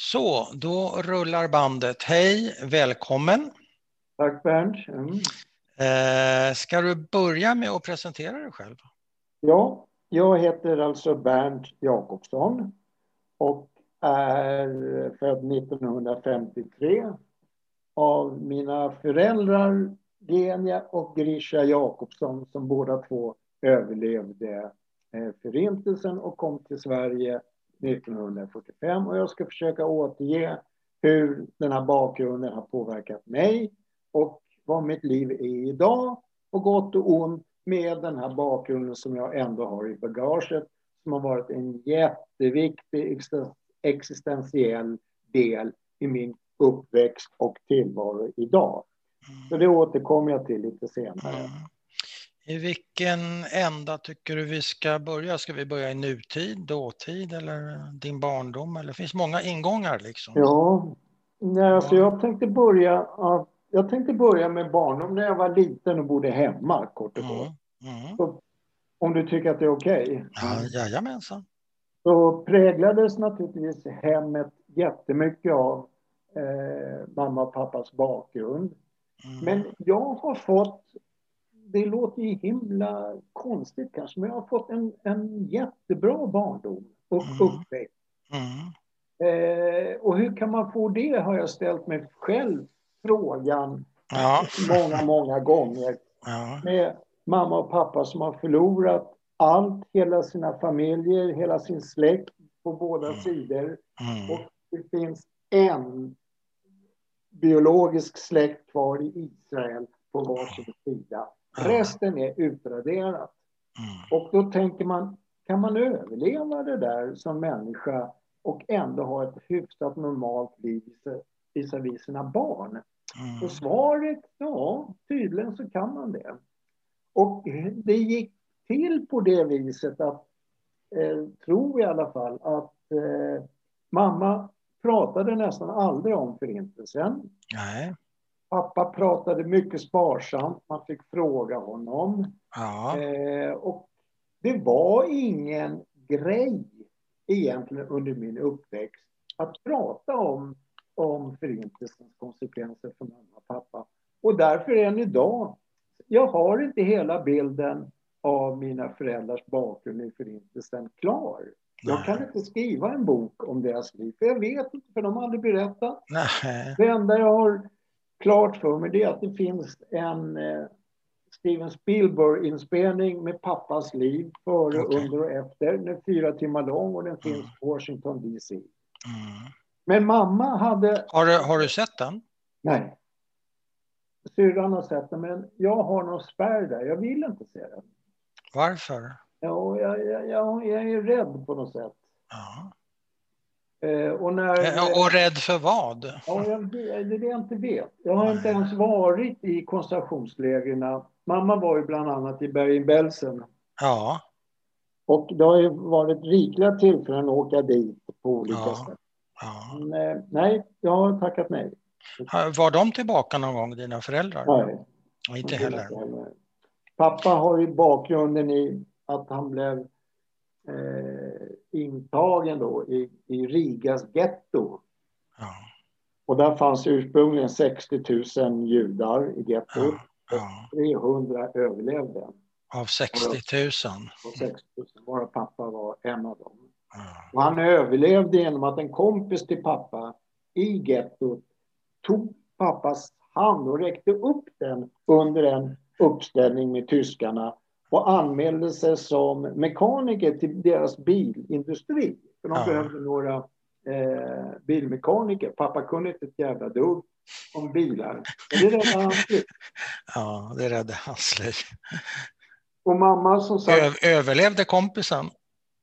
Så, då rullar bandet. Hej, välkommen. Tack Bernt. Mm. Eh, ska du börja med att presentera dig själv? Ja, jag heter alltså Bernt Jakobsson och är född 1953 av mina föräldrar Genia och Grisha Jakobsson som båda två överlevde eh, Förintelsen och kom till Sverige 1945 och jag ska försöka återge hur den här bakgrunden har påverkat mig och vad mitt liv är idag på gott och ont med den här bakgrunden som jag ändå har i bagaget som har varit en jätteviktig existentiell del i min uppväxt och tillvaro idag. Så det återkommer jag till lite senare. Mm. I vilken ända tycker du vi ska börja? Ska vi börja i nutid, dåtid eller din barndom? Eller det finns många ingångar liksom. Ja, nej, alltså jag tänkte börja jag tänkte börja med barndom när jag var liten och bodde hemma kort och gott. Mm. Mm. om du tycker att det är okej? Okay. Ja, jajamensan. Så präglades naturligtvis hemmet jättemycket av eh, mamma och pappas bakgrund. Mm. Men jag har fått det låter ju himla konstigt kanske, men jag har fått en, en jättebra barndom och mm. uppväxt. Mm. Eh, och hur kan man få det har jag ställt mig själv frågan ja. många, många gånger. Ja. Med mamma och pappa som har förlorat allt, hela sina familjer, hela sin släkt på båda mm. sidor. Mm. Och det finns en biologisk släkt kvar i Israel på varsin sida. Resten är utraderat. Mm. Och då tänker man, kan man överleva det där som människa och ändå ha ett hyfsat normalt liv visavi sina barn? Mm. Och svaret, ja, tydligen så kan man det. Och det gick till på det viset att, eh, tror i alla fall, att eh, mamma pratade nästan aldrig om Förintelsen. Nej. Pappa pratade mycket sparsamt, man fick fråga honom. Ja. Eh, och det var ingen grej egentligen under min uppväxt att prata om, om Förintelsens konsekvenser för mamma och pappa. Och därför än idag, jag har inte hela bilden av mina föräldrars bakgrund i Förintelsen klar. Nej. Jag kan inte skriva en bok om deras liv, för jag vet inte, för de har aldrig berättat. Nej. Det enda jag har klart för mig det är att det finns en eh, Steven Spielberg-inspelning med pappas liv före, okay. under och efter. Den är fyra timmar lång och den mm. finns på Washington DC. Mm. Men mamma hade... Har du, har du sett den? Nej. Syrran har sett den, men jag har någon spärr där. Jag vill inte se den. Varför? Ja, jag, jag, jag, jag är rädd på något sätt. Ja. Eh, och, när, eh, och rädd för vad? Ja, jag, det är det jag inte vet. Jag har inte ens varit i koncentrationslägren. Mamma var ju bland annat i Bergen-Belsen. Ja. Och det har ju varit rikliga tillfällen att åka dit på olika ja. sätt. Ja. Men, eh, nej, jag har tackat nej. Var de tillbaka någon gång, dina föräldrar? Nej. Inte heller. Pappa har ju bakgrunden i att han blev eh, intagen då i, i Rigas getto. Ja. Och där fanns ursprungligen 60 000 judar i gettot. Ja. Ja. 300 överlevde. Av 60 000? Av 60 000, bara pappa var en av dem. Och han överlevde genom att en kompis till pappa i gettot tog pappas hand och räckte upp den under en uppställning med tyskarna och anmälde sig som mekaniker till deras bilindustri. För de ja. behövde några eh, bilmekaniker. Pappa kunde inte ett jävla dugg om bilar. det räddade hans liv. Ja, det räddade hans liv. Och mamma som sagt... Ö överlevde kompisen?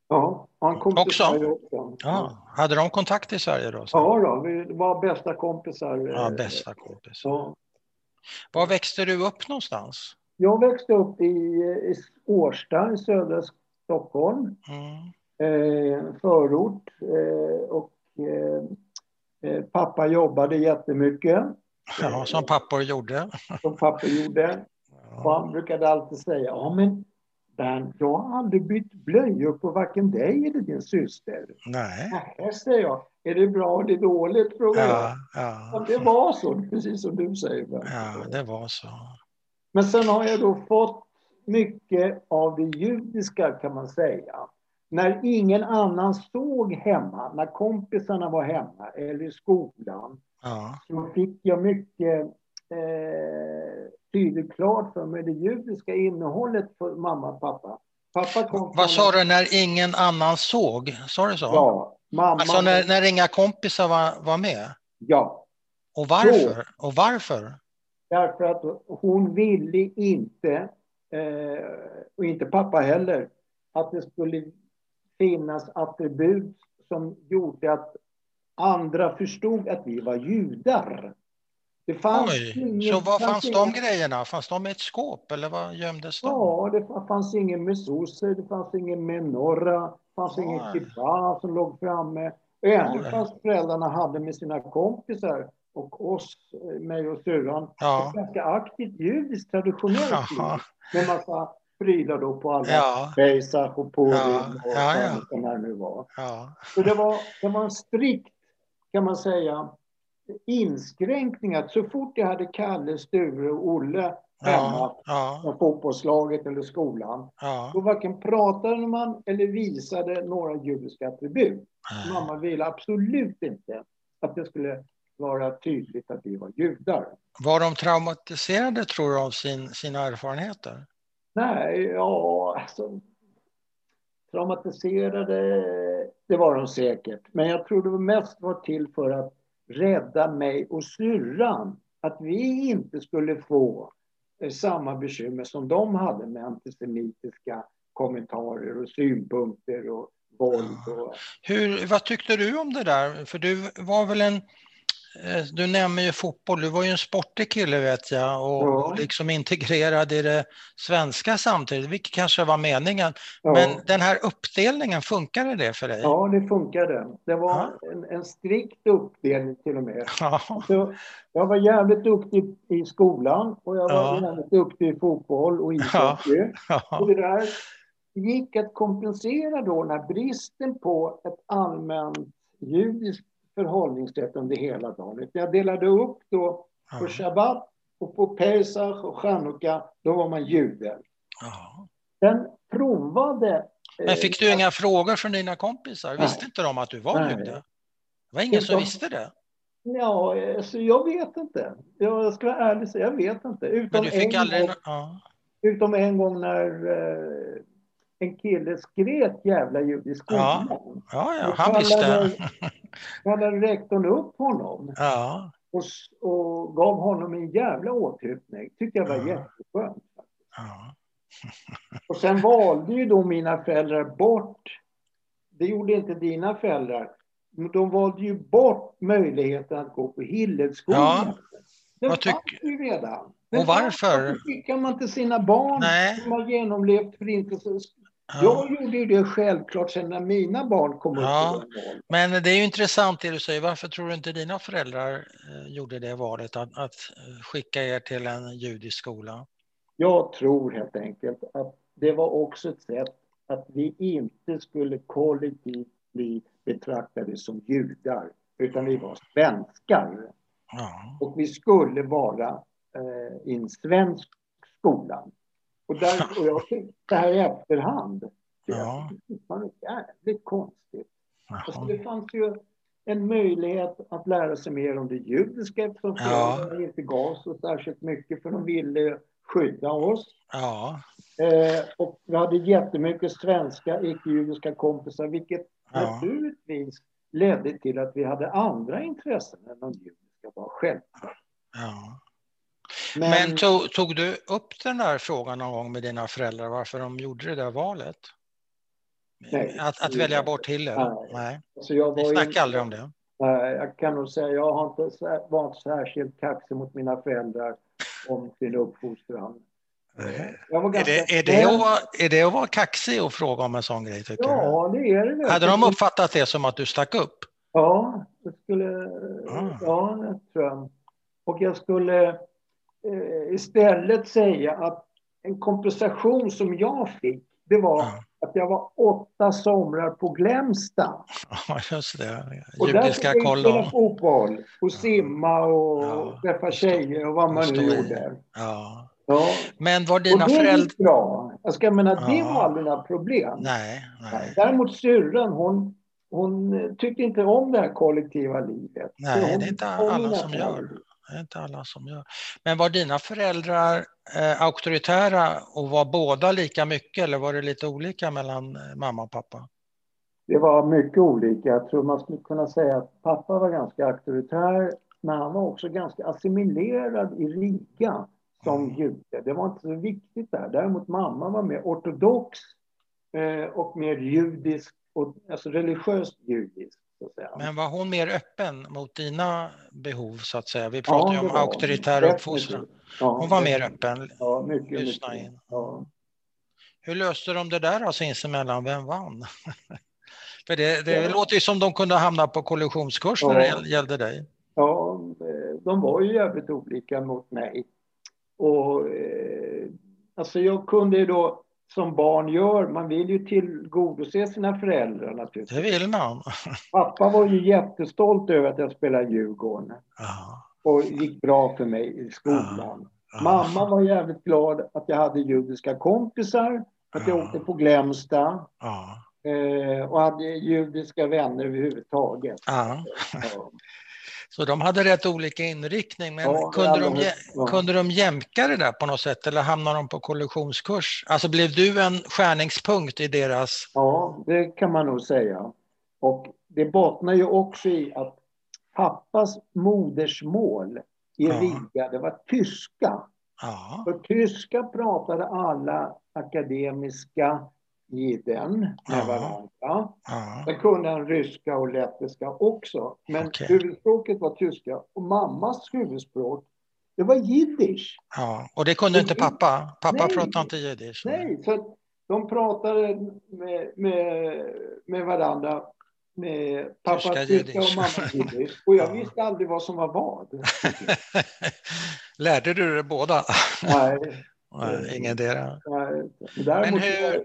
Ja, han kom också? till Sverige också. Ja. Hade de kontakt i Sverige då? Så? Ja, då, vi var bästa kompisar. Ja, bästa kompisar. Ja. Var växte du upp någonstans? Jag växte upp i, i Årsta i södra Stockholm. Mm. Eh, förort. Eh, och eh, eh, pappa jobbade jättemycket. Ja, som pappor gjorde. Som pappor gjorde. Och han brukade alltid säga, ja men Bernt, jag har aldrig bytt blöjor på varken dig eller din syster. Nej. Nej, säger jag. Är det bra eller dåligt? Frågar Ja, jag. ja, Ja, det var så, precis som du säger. Bernt. ja, det var så. Men sen har jag då fått mycket av det judiska kan man säga. När ingen annan såg hemma, när kompisarna var hemma eller i skolan, Ja. så fick jag mycket eh, tydligt klart för mig det judiska innehållet för mamma och pappa. Pappa kom Vad sa du när ingen annan såg? Sa du så? Ja, mamma. Alltså när, när inga kompisar var, var med? Ja, Och varför? Och varför? Därför att hon ville inte, eh, och inte pappa heller, att det skulle finnas attribut som gjorde att andra förstod att vi var judar. Det fanns Oj, ingen- så var fanns de ingen- grejerna? Fanns de i ett skåp eller vad gömdes de? Ja, det fanns ingen mezuzah, det fanns ingen menorra, det fanns ingen Oj. kippa som låg framme. Ändå Oj. fast föräldrarna hade med sina kompisar och oss, eh, mig och syrran, Ja. ett ganska aktivt judiskt traditionellt liv. Jaha. Med massa prylar då på alla Ja. Pesach och Purim Ja, och ja, ja. vad det nu var. Ja. Så det var, det var en strikt, kan man säga, inskränkning att så fort jag hade Kalle, Sture och Olle hemma Ja. Ja. fotbollslaget eller skolan, Ja. då varken pratade man eller visade några judiska attribut. Mamma ville absolut inte att det skulle vara tydligt att vi var judar. Var de traumatiserade tror du av sin, sina erfarenheter? Nej, ja, alltså. Traumatiserade, det var de säkert. Men jag tror det mest var till för att rädda mig och syrran. Att vi inte skulle få eh, samma bekymmer som de hade med antisemitiska kommentarer och synpunkter och våld. Och, Hur, vad tyckte du om det där? För du var väl en, du nämner ju fotboll, du var ju en sportig kille vet jag och, Ja. liksom integrerad i det svenska samtidigt, vilket kanske var meningen. ja. Men den här uppdelningen, funkade det för dig? Ja, det funkade. Det var en, en strikt uppdelning till och med. Ja. Så jag var jävligt duktig i skolan och jag var Ja. jävligt duktig i fotboll och ishockey. Och Ja. det där gick att kompensera då när bristen på ett allmänt judiskt förhållningssätt under hela dagen. Jag delade upp då på shabbat och på pesach och chanukka, då var man jude. Ja. Sen provade... eh, Men fick du inga frågor från dina kompisar? Nej. Visste inte de att du var Nej. jude? Det var ingen som visste det. Ja, alltså jag vet inte. Jag ska vara ärlig och säga, jag vet inte. Utom, Men du fick en, aldrig... gång, Ja. utom en gång när eh, en kille skrek jävla skolan. Ja, ja, Och han visste. kallade- rektorn upp honom Ja, och, och gav honom en jävla åthutning. Tyckte jag var Ja. jätteskönt. ja. Och sen valde ju då mina föräldrar bort, det gjorde inte dina föräldrar, de valde ju bort möjligheten att gå på Hillelskolan. Ja. Den Vad fanns ju redan. Och varför? Varför skickar man till sina barn Nej. som har genomlevt förintelsen? Ja. Jag gjorde ju det självklart sen när mina barn kom upp Ja. åldern. Men det är ju intressant det du säger. Varför tror du inte dina föräldrar eh, gjorde det valet att, att eh, skicka er till en judisk skola? Jag tror helt enkelt att det var också ett sätt att vi inte skulle kollektivt bli betraktade som judar, utan vi var svenskar. Ja, Och vi skulle vara eh, i en svensk skola. Och, där, och jag det här i efterhand, Ja. det var jävligt konstigt. Alltså, det fanns ju en möjlighet att lära sig mer om det judiska eftersom Ja. föräldrarna inte gav så särskilt mycket för de ville skydda oss. ja, Eh, och vi hade jättemycket svenska icke-judiska kompisar vilket Ja. naturligtvis ledde till att vi hade andra intressen än de judiska var självklart. ja. Men, Men tog, tog du upp den där frågan någon gång med dina föräldrar varför de gjorde det där valet? Nej. Att, att välja bort Hillel? Nej. Nej, alltså jag, var snackade aldrig om det. Jag kan nog säga jag har inte varit särskilt kaxig mot mina föräldrar om sin uppfostran. Var Är ganska det, är, det att vara, är det att vara kaxig och fråga om en sån grej tycker du? Ja, det är det. Hade de uppfattat det som att du stack upp? Ja, det skulle... Ah. Ja, det tror jag. Och jag skulle istället säga att en kompensation som jag fick det var ja. att jag var åtta somrar på Glämsta. Ja, just det. Och där fick jag spela fotboll och simma och ja. träffa tjejer och vad man nu gjorde. Ja. Ja. Men var dina och det föräldrar... bra. Jag ska mena, det var aldrig några problem. Nej, nej. Däremot syrran, hon, hon tyckte inte om det här kollektiva livet. Nej, det är inte alla som gör. Det är inte alla som gör. Men var dina föräldrar eh, auktoritära och var båda lika mycket eller var det lite olika mellan eh, mamma och pappa? Det var mycket olika. Jag tror man skulle kunna säga att pappa var ganska auktoritär men han var också ganska assimilerad i Riga som mm. jude. Det var inte så viktigt där. Däremot mamma var mer ortodox eh, och mer judisk, och, alltså religiöst judisk. Men var hon mer öppen mot dina behov så att säga? Vi pratar ja, ju om auktoritär uppfostran. Ja, hon var mer öppen. Ja, mycket. Lyssna mycket. in. Ja. Hur löste de det där alltså sinsemellan? Vem vann? För det, det ja. låter ju som de kunde hamna på kollisionskurs när det gällde dig. Ja, de var ju jävligt olika mot mig. Och eh, alltså jag kunde ju då som barn gör, man vill ju tillgodose sina föräldrar naturligtvis. Det vill man. Pappa var ju jättestolt över att jag spelade Djurgården. Aha. Och gick bra för mig i skolan. Aha. Mamma var jävligt glad att jag hade judiska kompisar, att jag åkte på Glämsta. Eh, och hade judiska vänner överhuvudtaget. Ja. Så de hade rätt olika inriktning, men ja, kunde, de, ja. kunde de jämka det där på något sätt eller hamnade de på kollisionskurs? Alltså blev du en skärningspunkt i deras... Ja, det kan man nog säga. Och det bottnar ju också i att pappas modersmål i ja. Riga, det var tyska. Ja. För tyska pratade alla akademiska jiden med ja. varandra. Ja. Sen kunde han ryska och lettiska också. Men okay. huvudspråket var tyska. Och mammas huvudspråk, det var jiddisch. Ja, och det kunde inte pappa? Pappa nej, pratade inte jiddisch? Nej, så de pratade med, med, med varandra med pappa tyska och mamma jiddisch. Och jag visste aldrig vad som var vad. Lärde du dig båda? Nej. Nej ingendera. Nej. Men hur,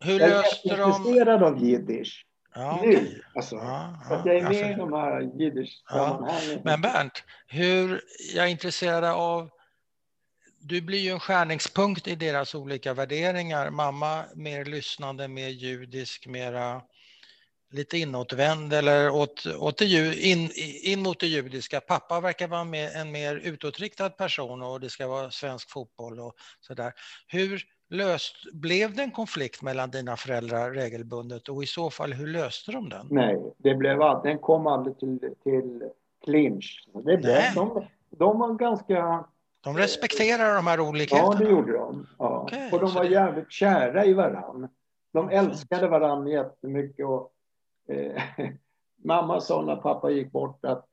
hur jag löste är intresserad av jiddisch. Ja, nu, okay. alltså. Ja, ja, jag är med alltså, i de här jiddisch-sammanhangen. Men Bernt, hur, jag är intresserad av du blir ju en skärningspunkt i deras olika värderingar. Mamma mer lyssnande, mer judisk, mera lite inåtvänd eller åt, åt det, in, in mot det judiska. Pappa verkar vara en mer utåtriktad person och det ska vara svensk fotboll och sådär. Hur löst, blev det en konflikt mellan dina föräldrar regelbundet och i så fall hur löste de den? Nej, det blev, den kom aldrig till, till clinch. Det blev, de, de var ganska... De respekterar de här olikheterna? Ja, det gjorde de. Ja. Okay, och de var jävligt kära i varann. De älskade varann jättemycket. Och, eh, mamma sa när pappa gick bort att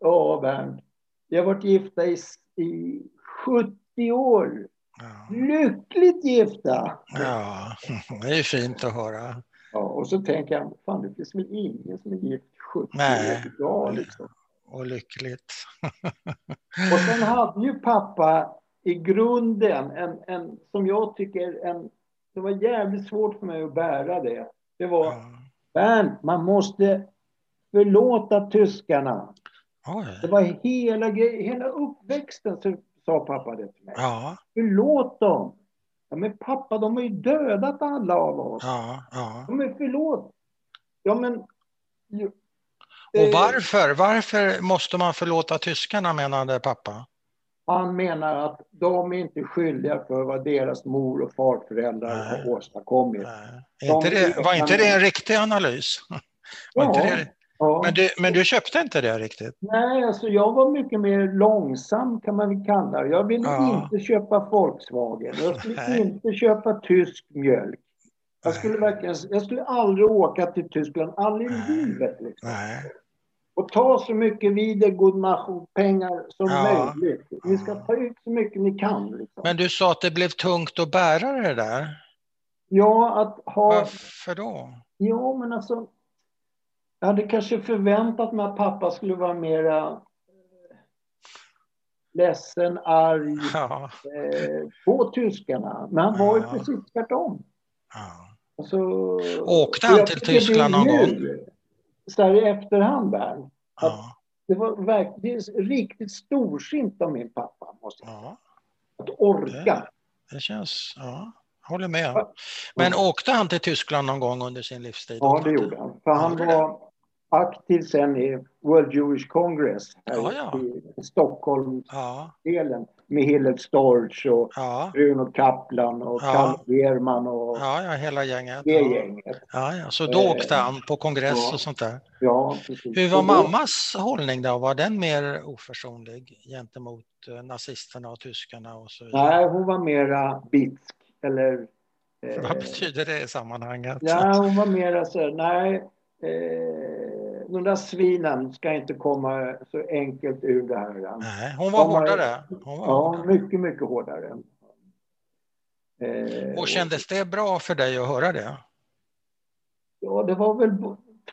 Ja, Bernt, vi har varit gifta i, i 70 år. Ja. Lyckligt gifta! Ja, det är fint att höra. Ja, och så tänker jag, fan det finns väl ingen som är gift 70 Nej. år idag liksom. Och lyckligt. och sen hade ju pappa i grunden en, en som jag tycker, en, det var jävligt svårt för mig att bära det. Det var, ja. Bernt, man måste förlåta tyskarna. Oj. Det var hela, hela uppväxten så sa pappa det till mig. Ja. Förlåt dem. Ja, men pappa, de har ju dödat alla av oss. Ja, ja. ja men förlåt. Ja, men... Ju, och eh, varför? Varför måste man förlåta tyskarna, menade pappa? Han menar att de är inte skyldiga för vad deras mor och farföräldrar Nej. har åstadkommit. Nej. Inte det, var inte det en riktig analys? Var ja, inte det, Ja. Men, du, men du köpte inte det riktigt? Nej, alltså jag var mycket mer långsam kan man väl kalla det. Jag ville ja. inte köpa Volkswagen. Jag skulle Nej. inte köpa tysk mjölk. Jag skulle, verkligen, jag skulle aldrig åka till Tyskland, aldrig i livet. Liksom. Och ta så mycket pengar som ja. möjligt. Ni ska ta ut så mycket ni kan. Liksom. Men du sa att det blev tungt att bära det där. Ja, att ha... Varför då? Ja, men alltså jag hade kanske förväntat mig att pappa skulle vara mera eh, ledsen, arg ja. eh, på tyskarna. Men han var ju precis tvärtom. Ja. Alltså, Åkte han till Tyskland någon gång? Så här i efterhand där. Ja. Det var verkligen riktigt storsint av min pappa. Måste jag. ja. Att orka. Det känns, ja, håller med. Men åkte han till Tyskland någon gång under sin livstid? Ja, det gjorde han. För han var aktiv sen i World Jewish Congress här Ja, i Stockholm-delen Ja, med Hillel Storch och Bruno Kaplan och Ja. Kalle Berman och ja, ja hela gänget. det gänget. Ja, ja. Så då Eh, åkte han på kongress och sånt där. Ja, precis. Hur var mammas hållning då? Var den mer oförsonlig gentemot eh, nazisterna och tyskarna och så vidare? Nej, hon var mera bitsk. Eller... eh, Vad betyder det i sammanhanget? Ja, hon var mera så här, nej, eh, de där svinen ska inte komma så enkelt ur det här. Nej, hon var har- hårdare. Hon var Ja, hårdare. mycket, mycket hårdare. Eh, Och kändes det bra för dig att höra det? Ja, det var väl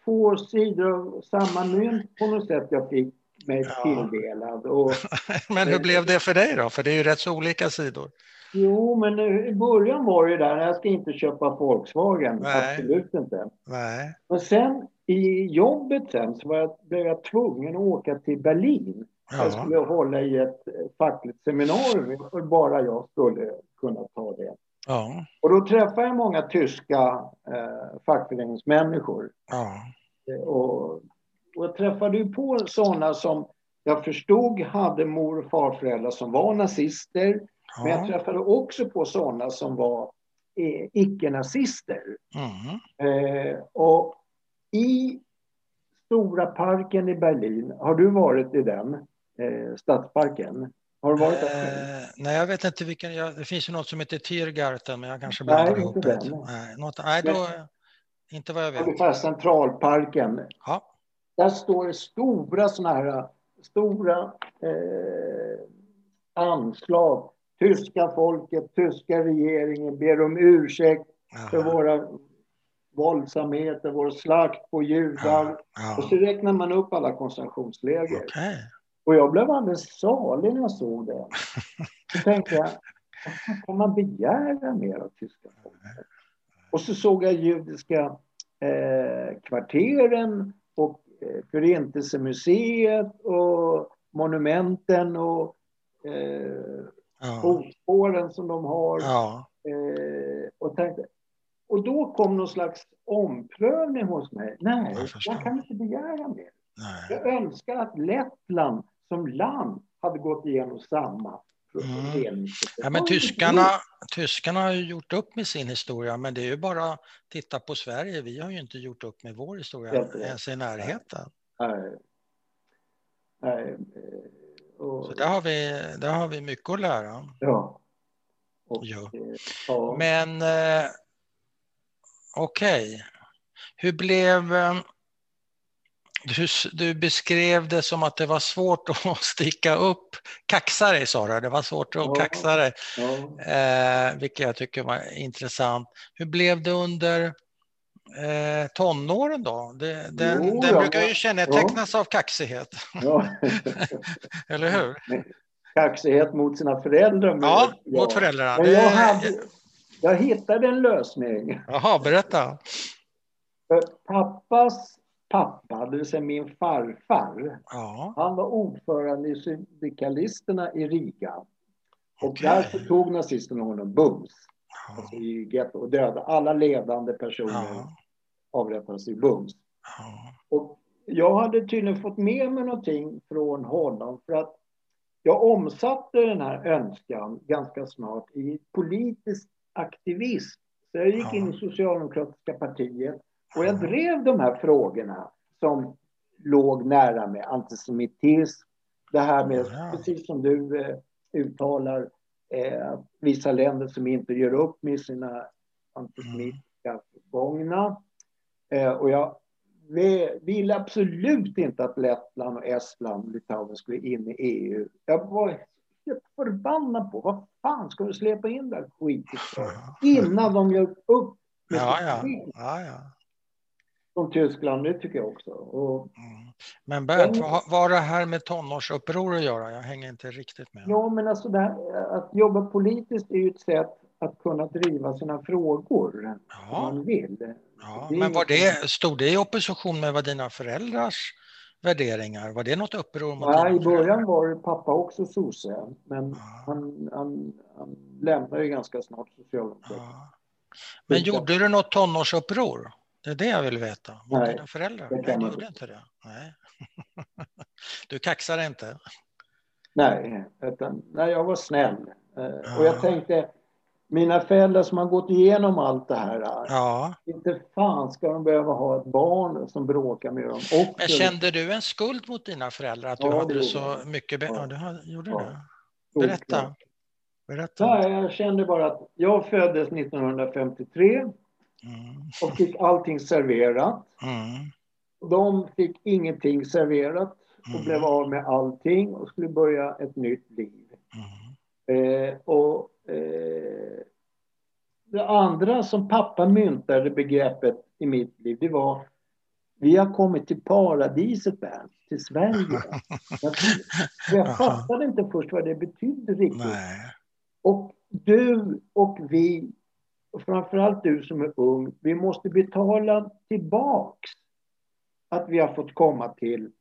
två sidor av samma mynt på något sätt jag fick mig Ja. tilldelad. Och, Men hur blev det för dig då? För det är ju rätt så olika sidor. Jo, men i början var det där, jag ska inte köpa Volkswagen, Nej. absolut inte. Nej. Men sen i jobbet sen så var jag, blev jag tvungen att åka till Berlin. Jag Ja. skulle hålla i ett eh, fackligt seminarium och bara jag skulle kunna ta det. Ja. Och då träffade jag många tyska eh, fackföreningsmänniskor. Ja. Eh, Och, och jag träffade ju på sådana som jag förstod hade mor och farföräldrar som var nazister. Men jag Ja. träffade också på sådana som var eh, icke-nazister. Mm. Eh, och i Stora parken i Berlin, har du varit i den? Eh, stadsparken? Har du varit där? Eh, nej, jag vet inte vilken. Jag, det finns ju något som heter Tiergarten, men jag kanske Nej, blandar inte ihop det. Nej, något, nej då, inte vad jag vet. Ungefär Centralparken. Ja. Där står det stora sådana här stora eh, anslag. Tyska folket, tyska regeringen ber om ursäkt för Jaha. våra våldsamheter, vår slakt på judar. Ja. Och så räknar man upp alla koncentrationsläger. Okej. Och jag blev alldeles salig när jag såg det. Så tänkte jag, vad kan man begära mer av tyska folket? Och så såg jag judiska eh, kvarteren och eh, Förintelsemuseet och monumenten och eh, Ja. fotspåren som de har. Ja. Eh, och, tänkte, och då kom någon slags omprövning hos mig. Nej, Jag jag kan inte begära mer. Nej. Jag önskar att Lettland som land hade gått igenom samma Mm. Ja, men tyskarna, tyskarna har ju gjort upp med sin historia, men det är ju bara att titta på Sverige. Vi har ju inte gjort upp med vår historia ens i närheten. Nej. Nej. Och, Så där har vi, där har vi mycket att lära. ja. Och, Ja. eh, ja. Men eh, okej, hur blev... Eh, du, du beskrev det som att det var svårt att sticka upp. Kaxa dig sa du, det var svårt att Ja. kaxa dig. Eh, vilket jag tycker var intressant. Hur blev det under eh, tonåren då? Det, den Jo, den ja, brukar ju kännetecknas av kaxighet, ja. eller hur? Kaxighet mot sina föräldrar. men- Ja, mot föräldrarna. Men jag, hade, jag hittade en lösning. Jaha, berätta. För pappas pappa, det vill säga min farfar, Ja, han var ordförande i syndikalisterna i Riga. Och Okej. därför tog nazisterna honom bums. Alltså i getto och dödade alla ledande personer. Avrättades i bums. Och jag hade tydligen fått med mig någonting från honom för att jag omsatte den här önskan ganska snart i politisk aktivism. Så jag gick in i Socialdemokratiska partiet och jag Ja. drev de här frågorna som låg nära mig. Antisemitism, det här med, precis som du eh, uttalar, eh, vissa länder som inte gör upp med sina antisemitiska förgångna. Eh, och jag vi- ville absolut inte att Lettland och Estland och Litauen skulle in i EU. Jag var helt förbannad på vad fan ska vi släppa in där? Ja. Innan de gör upp med Ja, ja, ja, ja. Från Tyskland, det tycker jag också. Och, Mm. Men Bernt, vad vad har det här med tonårsuppror att göra? Jag hänger inte riktigt med. ja, men alltså här, att jobba politiskt är ju ett sätt att kunna driva sina frågor Ja. man vill. Ja, men var det, stod det i opposition med vad dina föräldrars värderingar? Var det något uppror mot Nej, I början var pappa också sosse, men Ja. han, han, han lämnade ju ganska snart socialdemokratin. Ja. Men gjorde du något tonårsuppror? Det är det jag vill veta. Mot Nej, dina föräldrar? det Nej, man gjorde inte. det. Nej. Du kaxar inte? Nej, utan, nej, jag var snäll. Eh, Ja. Och jag tänkte, mina föräldrar som har gått igenom allt det här, Ja. inte fan ska de behöva ha ett barn som bråkar med dem också. Men kände du en skuld mot dina föräldrar? Att du Ja, det hade gjorde så mycket... Ja. ja, du hade- gjorde Ja. det? Berätta. Berätta. Nej, jag kände bara att jag föddes 1953 Mm. Och fick allting serverat. Mm. De fick ingenting serverat och Mm. blev av med allting och skulle börja ett nytt liv. Mm. Eh, och eh, det andra som pappa myntade begreppet i mitt liv, det var vi har kommit till paradiset Bernt, till Sverige. Jag, jag fattade inte först vad det betydde riktigt. Nej. Och du och vi, och framförallt du som är ung, vi måste betala tillbaks att vi har fått komma till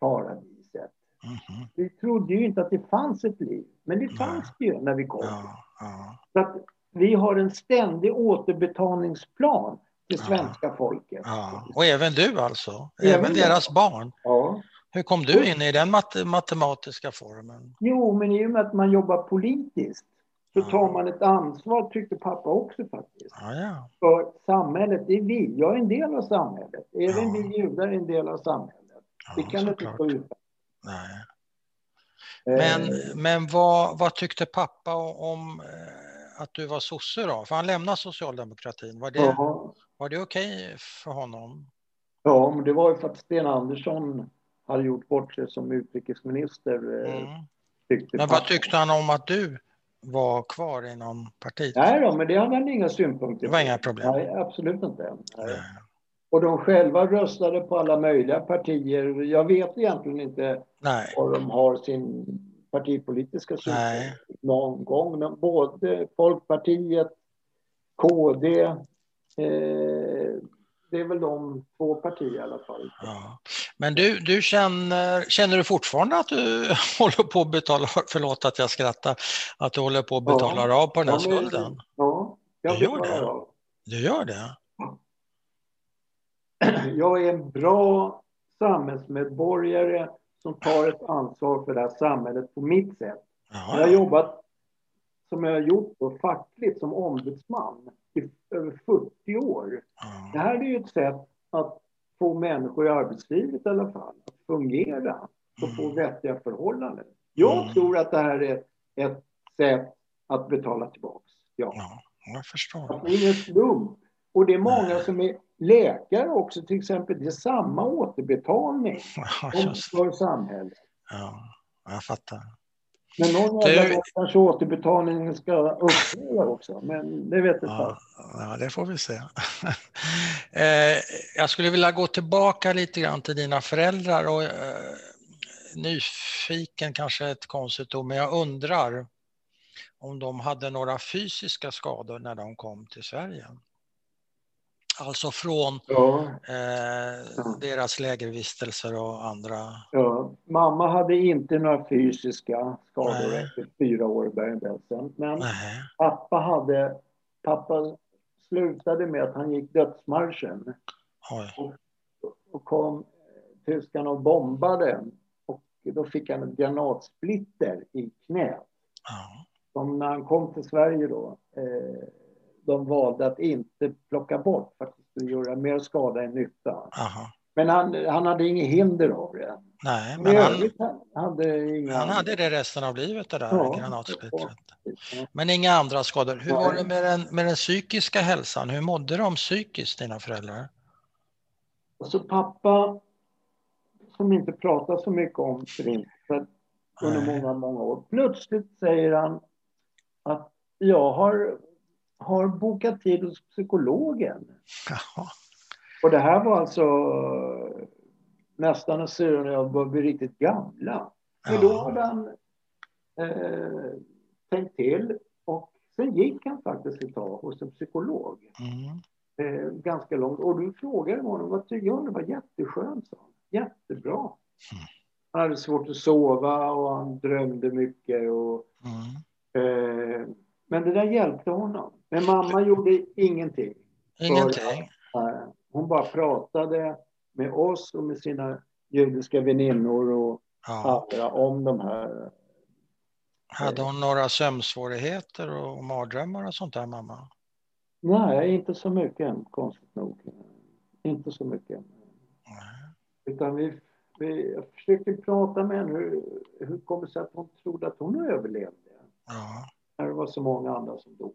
paradiset. Mhm. Vi trodde ju inte att det fanns ett liv, men det fanns det ju när vi kom. Ja, ja. Så att vi har en ständig återbetalningsplan till Ja. svenska folket. ja. Och även du alltså? Även Även deras barn? Hur kom du in i den mat- matematiska formen? Jo, men i och med att man jobbar politiskt så tar man ett ansvar, tyckte pappa också faktiskt. Ja, ja. för samhället. Det är vi. Jag är en del av samhället. Även Ja. vi judar är en del av samhället. Det ja kan inte stå utan. Nej. Eh, Men, men vad, vad tyckte pappa om eh, att du var sosse då? För han lämnade socialdemokratin. Var det, ja, var det okej för honom? ja, men det var ju för att Sten Andersson hade gjort bort sig som utrikesminister. eh, Mm. Tyckte Men pappa. vad tyckte han om att du var kvar inom partiet? Nej då, men det hade han inga synpunkter Det var på. inga problem. Nej, absolut inte. Nej. Och de själva röstade på alla möjliga partier. Jag vet egentligen inte Nej. var de har sin partipolitiska synpunkt någon gång. Men både Folkpartiet, KD, eh, det är väl de två partier i alla fall. Ja. Men du, du känner, känner du fortfarande att du håller på att betala, förlåt att jag skrattar, att du håller på att betala av på den här Ja, men- skulden? Ja, jag Du gör det? av. Du gör det? Jag är en bra samhällsmedborgare som tar ett ansvar för det här samhället på mitt sätt. Jag har Ja, ja. jobbat som jag har gjort då, fackligt som ombudsman i över 40 år. Det ja. här är ju ett sätt att få människor i arbetslivet i alla fall att fungera och få vettiga förhållanden. Jag Mm. tror att det här är ett sätt att betala tillbaks. Ja. ja, jag förstår. Det är ingen slump. Och det är många som är läkare också till exempel. Det är samma återbetalning Ja, för samhället. ja, jag fattar. Men någon jävla gång kanske återbetalningen ska upphöra också. Men det vet inte Ja, fan. ja, det får vi se. eh, jag skulle vilja gå tillbaka lite grann till dina föräldrar och eh, nyfiken kanske är ett konstigt ord, men jag undrar om de hade några fysiska skador när de kom till Sverige. Alltså från Ja, eh, deras lägervistelser och andra. ja. Mamma hade inte några fysiska skador Nej. efter fyra år i. Men Nej, pappa hade... Pappa slutade med att han gick dödsmarschen. oj. och kom tyskarna och bombade. Och då fick han en granatsplitter i knät. Ja, Som när han kom till Sverige då, eh, de valde att inte plocka bort för att det skulle göra mer skada än nytta. aha. Men han, han hade inget hinder av det. Nej, Men han, han hade inga... han hade det resten av livet det där Ja. granatsplittret. Ja. Men inga andra skador. Hur var det med den, med den psykiska hälsan? Hur mådde de psykiskt, dina föräldrar? Så pappa, som inte pratar så mycket om förintelsen under många, många år. Plötsligt säger han att jag har, har bokat tid hos psykologen. Jaha. Och det här var alltså nästan en syra när jag började bli riktigt gamla. Men då hade han eh, tänkt till och Sen gick han faktiskt ett tag hos en psykolog. Mm. Eh, ganska långt. Och du frågade honom, vad tycker du? Det var jätteskönt, sa han. Jättebra. Mm. Han hade svårt att sova och han drömde mycket. Och, mm. eh, men det där hjälpte honom. Men mamma gjorde ingenting. Ingenting? För, eh, hon bara pratade med oss och med sina judiska väninnor och ja. andra om de här. Hade hon några sömnsvårigheter och mardrömmar och sånt där, mamma? Nej, inte så mycket konstigt nog. Inte så mycket. Nej. Utan vi, vi jag försökte prata med henne. Hur, hur kommer det sig att hon trodde att hon överlevde? Ja. När det var så många andra som dog.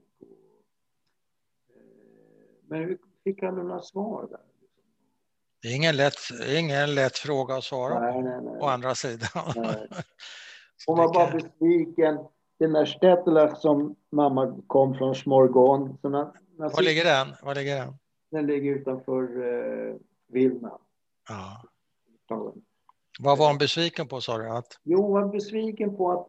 Men hur fick han några svar där? Det är ingen lätt, ingen lätt fråga att svara nej, på, nej, nej. å andra sidan. Hon var bara besviken. Den där Stättler som mamma kom från Smorgon. Var ligger den? Var ligger den? Den ligger utanför eh, Vilna. Ja. Vad var hon besviken på sa du? Att... Jo, hon var besviken på att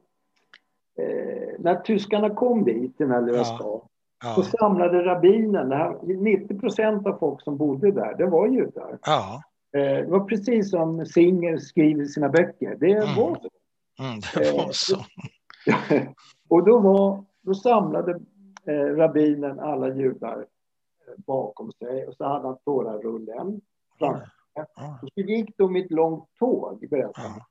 eh, när tyskarna kom dit den här lilla ja. staden Ja. Så samlade rabbinen, 90 procent av folk som bodde där, det var judar. Ja. Eh, det var precis som Singer skriver i sina böcker. Det mm. var så. Mm, det var eh, så. och då, var, då samlade eh, rabbinen alla judar bakom sig och så hade han tårarullen framför ja. Och så gick de i ett långt tåg, berättade ja.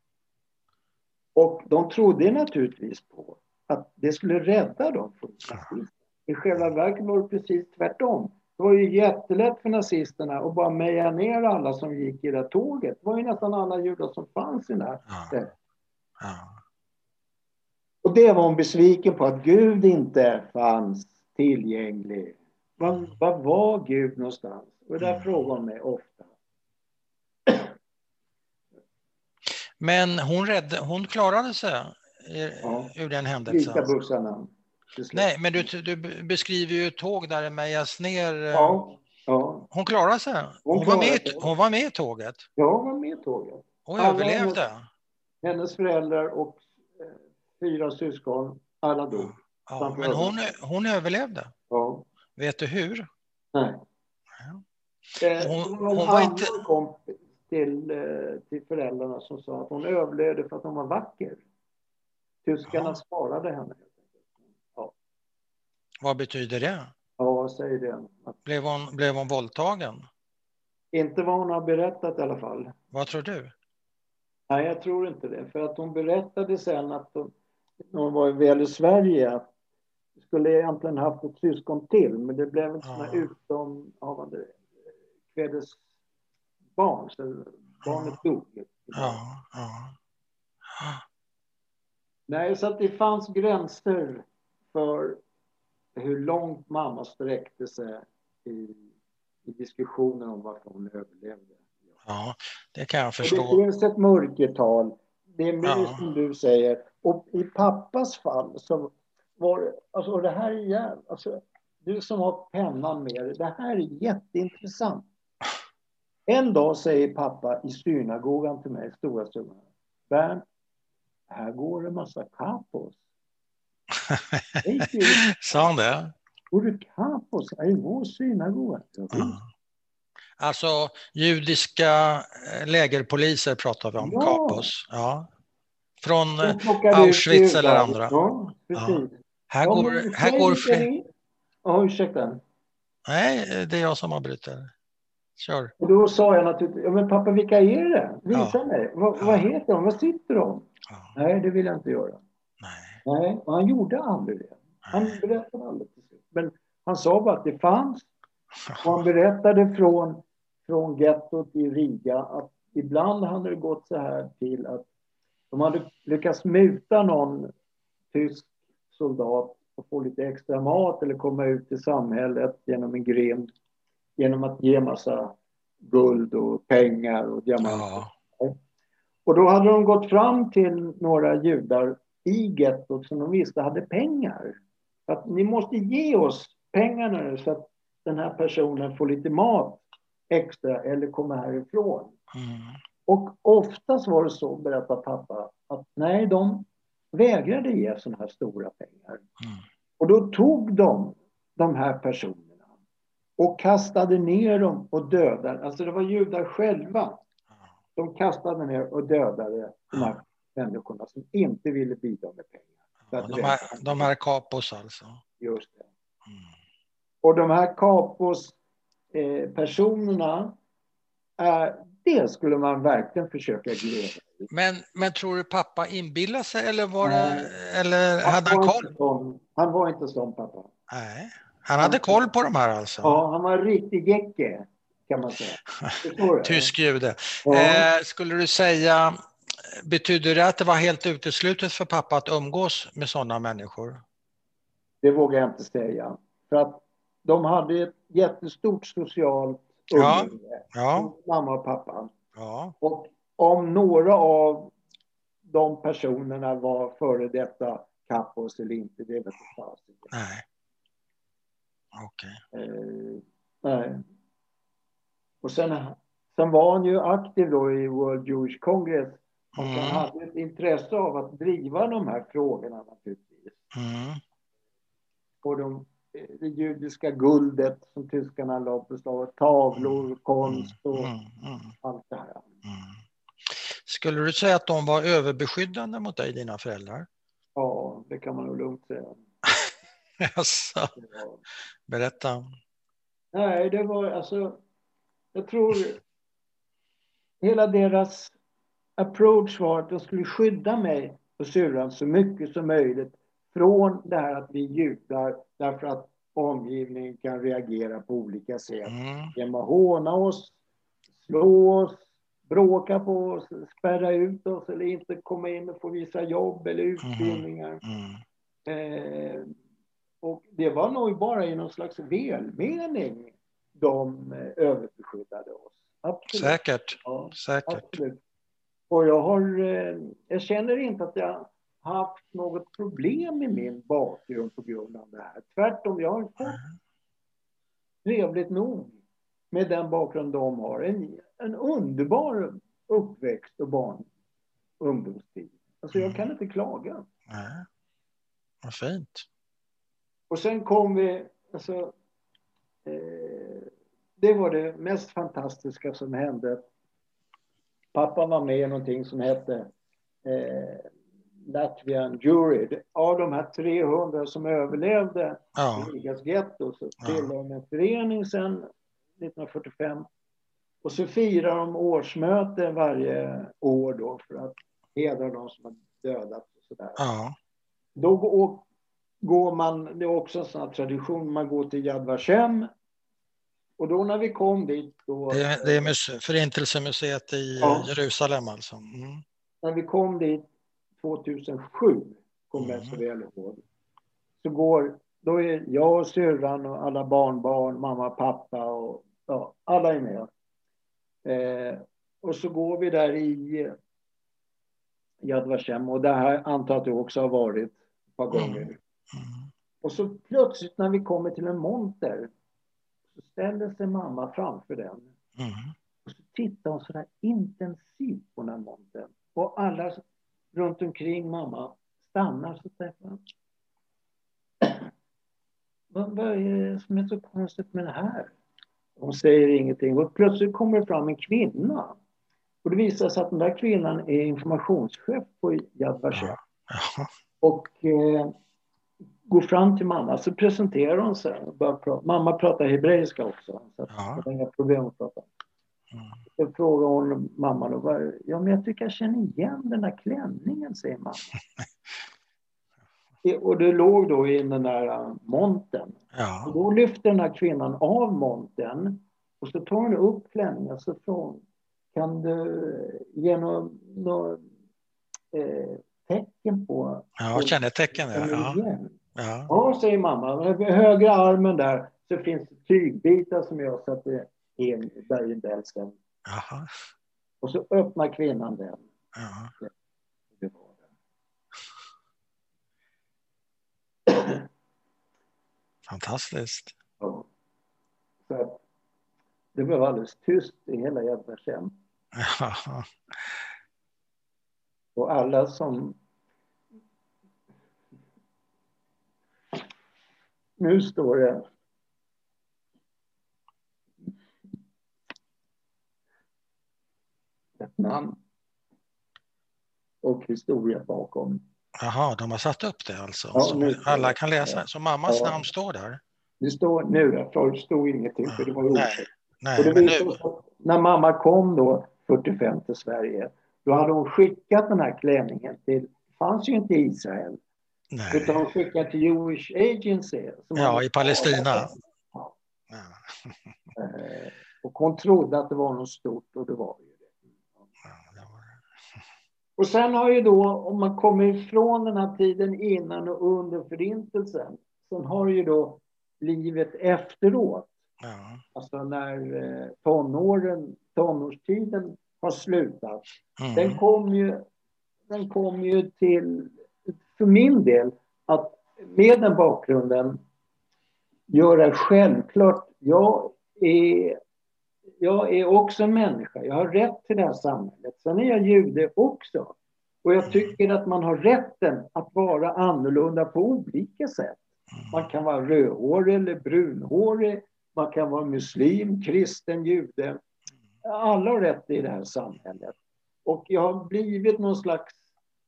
Och de trodde naturligtvis på att det skulle rädda dem från nazismen. I själva verket var det precis tvärtom. Det var ju jättelätt för nazisterna att bara meja ner alla som gick i det tåget. Det var ju nästan alla judar som fanns i det här ja. ja. Och det var hon besviken på, att Gud inte fanns tillgänglig. Var, mm. var var Gud någonstans? Och det där mm. frågar hon mig ofta. Men hon, rädd, hon klarade sig ja. ur den händelsen? Lika bussarna. Nej, men du, du beskriver ju ett tåg där det mejas ner. Eh, ja, ja. Hon klarade sig. Hon, hon, var med, hon var med i tåget. Ja, hon var med i tåget. Och överlevde. Hennes, hennes föräldrar och eh, fyra syskon, alla dog. Ja, men hon, hon överlevde. Ja. Vet du hur? Nej. Ja. Eh, hon, hon, hon var inte... kom till, till föräldrarna som sa att hon överlevde för att hon var vacker. Tyskarna ja. sparade henne. Vad betyder det? Ja, säg det. Blev hon, blev hon våldtagen? Inte vad hon har berättat i alla fall. Vad tror du? Nej, jag tror inte det. För att hon berättade sen att hon, när hon var väl i Sverige att skulle egentligen haft ett syskon till, men det blev ett ja. utomhavande kvädesbarn, så barnet ja. dog. Ja. ja. Nej, så att det fanns gränser för hur långt mamma sträckte sig i, i diskussionen om varför hon överlevde. Ja, det kan jag förstå. Och det finns ett mörkertal. Det är mer ja. som du säger. Och i pappas fall så var det, alltså det här är jävligt, alltså, du som har pennan med dig, det här är jätteintressant. En dag säger pappa i synagogan till mig, stora summan, Bernt, här går det massa kapos. Sa han det? Går du kapos i vår synagoga? Alltså judiska eh, lägerpoliser pratar vi om, ja. kapos. Ja. Från eh, Auschwitz eller andra. Ja. Här ja, går, här går fler... Ja, ursäkta. Nej, det är jag som avbryter. Kör. Och då sa jag naturligtvis, ja, men pappa vilka är det? Visa ja. mig. Vad, vad heter de? Vad sitter de? Nej, det vill jag inte göra. Nej, och han gjorde aldrig det. Han berättade aldrig till slut. Men han sa bara att det fanns. Och han berättade från, från gettot i Riga att ibland hade det gått så här till att de hade lyckats muta någon tysk soldat och få lite extra mat eller komma ut i samhället genom en grind genom att ge massa guld och pengar och diamanter. Ja. Och då hade de gått fram till några judar i gettot som de visste hade pengar. Att ni måste ge oss pengarna så att den här personen får lite mat extra eller kommer härifrån. Mm. Och oftast var det så, berättar pappa, att nej, de vägrade ge sådana här stora pengar. Mm. Och då tog de de här personerna och kastade ner dem och dödade. Alltså det var judar själva. De kastade ner och dödade de här människorna som inte ville bidra med pengar. Ja, de, här, de här kapos alltså? Just det. Mm. Och de här kapos eh, personerna, eh, det skulle man verkligen försöka glömma. Men, men tror du pappa inbillade sig eller var det, eller han hade han koll? Sån, han var inte sån pappa. Nej, han hade koll på de här alltså? Ja, han var en riktig gecke kan man säga. Tysk jude. Ja. Eh, skulle du säga, betyder det att det var helt uteslutet för pappa att umgås med sådana människor? Det vågar jag inte säga. För att de hade ett jättestort socialt umgänge, ja. mamma och pappa. Ja. Och om några av de personerna var före detta kappos eller inte, det vet jag inte. Nej. Okej. Okay. Eh, nej. Och sen, sen var han ju aktiv då i World Jewish Congress. Och mm. han hade ett intresse av att driva de här frågorna naturligtvis. Mm. Och de, det judiska guldet som tyskarna la på tavlor, mm. konst och mm. mm. allt det här. Mm. Skulle du säga att de var överbeskyddande mot dig, dina föräldrar? Ja, det kan man nog lugnt säga. Jaså? Berätta. Nej, det var alltså, jag tror hela deras approach var att de skulle skydda mig och syrran så mycket som möjligt från det här att vi judar därför att omgivningen kan reagera på olika sätt. Mm. Genom att håna oss, slå oss, bråka på oss, spärra ut oss eller inte komma in och få visa jobb eller mm. utbildningar. Mm. Mm. Eh, och det var nog bara i någon slags välmening de eh, överbeskyddade oss. Absolut. Säkert. Ja, Säkert. Absolut. Och jag har, eh, jag känner inte att jag haft något problem i min bakgrund på grund av det här. Tvärtom, jag har fått mm. trevligt nog med den bakgrund de har. En, en underbar uppväxt och barn och ungdomstid. Alltså jag kan mm. inte klaga. Nej. Vad fint. Och sen kom vi, alltså, eh, det var det mest fantastiska som hände. Pappa var med i någonting som hette eh, Latvian Jury. Av de här 300 som överlevde ja. Rigas getto så tillhörde de en förening sedan 1945. Och så firar de årsmöte varje år då för att hedra de som har dödats och sådär. Ja. Då går man, det är också en sån här tradition, man går till Yad Vashem. Och då när vi kom dit då... Det är, det är Förintelsemuseet i ja. Jerusalem alltså. Mm. När vi kom dit 2007, kommer jag så väl ihåg. Så går, då är jag och syrran och alla barnbarn, mamma, pappa och ja, alla är med. Eh, och så går vi där i Yad Vashem och det här antar att du också har varit ett par gånger. Mm. Mm. Och så plötsligt när vi kommer till en monter ställer sig mamma framför den. Mm. Och så tittar hon så där intensivt på den montern. Och alla runt omkring mamma stannar så säger vad, vad är det som är så konstigt med det här? Hon säger ingenting och plötsligt kommer det fram en kvinna. Och det visar sig att den där kvinnan är informationschef på Yad Vashem. Ja. Och eh, går fram till mamma så presenterar hon sig. Prata. Mamma pratar hebreiska också. Så ja. det är inga problem att prata. Mm. Så frågar hon mamma då, ja men jag tycker jag känner igen den där klänningen, säger mamma. och det låg då i den där äh, monten. Ja. Och då lyfter den här kvinnan av monten och så tar hon upp klänningen så från kan du ge något eh, tecken på... Ja, kännetecken. Ja. Ja. Ja. ja, säger mamma. Högra armen där så finns det tygbitar som jag sätter in där i bälten. Och så öppnar kvinnan den. Ja. Fantastiskt. Ja. Så det blev alldeles tyst i hela jävla känn. Ja. Och alla som... nu står det ett namn och historia bakom. Jaha, de har satt upp det alltså? Ja, så alla kan läsa? Så mammas ja. namn står där? Det står nu, förut stod ingenting för det var Nej, nej nu... När mamma kom då 45 till Sverige, då hade hon skickat den här klänningen till, fanns ju inte Israel, Nej. utan hon skickade till Jewish Agency. ja, i Palestina. Ja. Ja. Eh, och hon trodde att det var något stort och det var ju det. Och sen har ju då, om man kommer ifrån den här tiden innan och under förintelsen, sen har ju då livet efteråt. Ja. Alltså när eh, tonåren, tonårstiden har slutat. Mm. Den kom ju, den kom ju till, för min del, att med den bakgrunden göra självklart, jag är, jag är också en människa, jag har rätt till det här samhället. Sen är jag jude också. Och jag tycker att man har rätten att vara annorlunda på olika sätt. Man kan vara rödhårig eller brunhårig. Man kan vara muslim, kristen, jude. Alla har rätt i det här samhället. Och jag har blivit någon slags